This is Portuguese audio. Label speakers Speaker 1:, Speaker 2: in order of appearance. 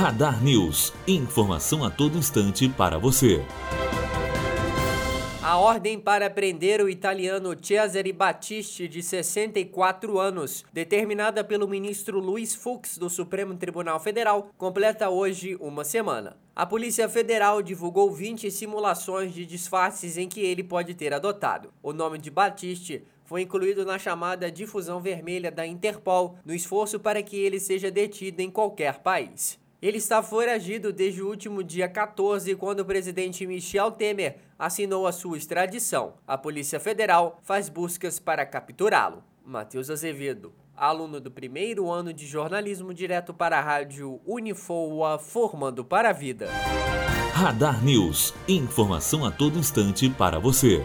Speaker 1: Radar News. Informação a todo instante para você.
Speaker 2: A ordem para prender o italiano Cesare Battisti, de 64 anos, determinada pelo ministro Luiz Fux do Supremo Tribunal Federal, completa hoje uma semana. A Polícia Federal divulgou 20 simulações de disfarces em que ele pode ter adotado. O nome de Battisti foi incluído na chamada difusão vermelha da Interpol, no esforço para que ele seja detido em qualquer país. Ele está foragido desde o último dia 14, quando o presidente Michel Temer assinou a sua extradição. A Polícia Federal faz buscas para capturá-lo. Matheus Azevedo, aluno do primeiro ano de jornalismo direto para a rádio Unifoa, formando para a vida.
Speaker 1: Radar News. Informação a todo instante para você.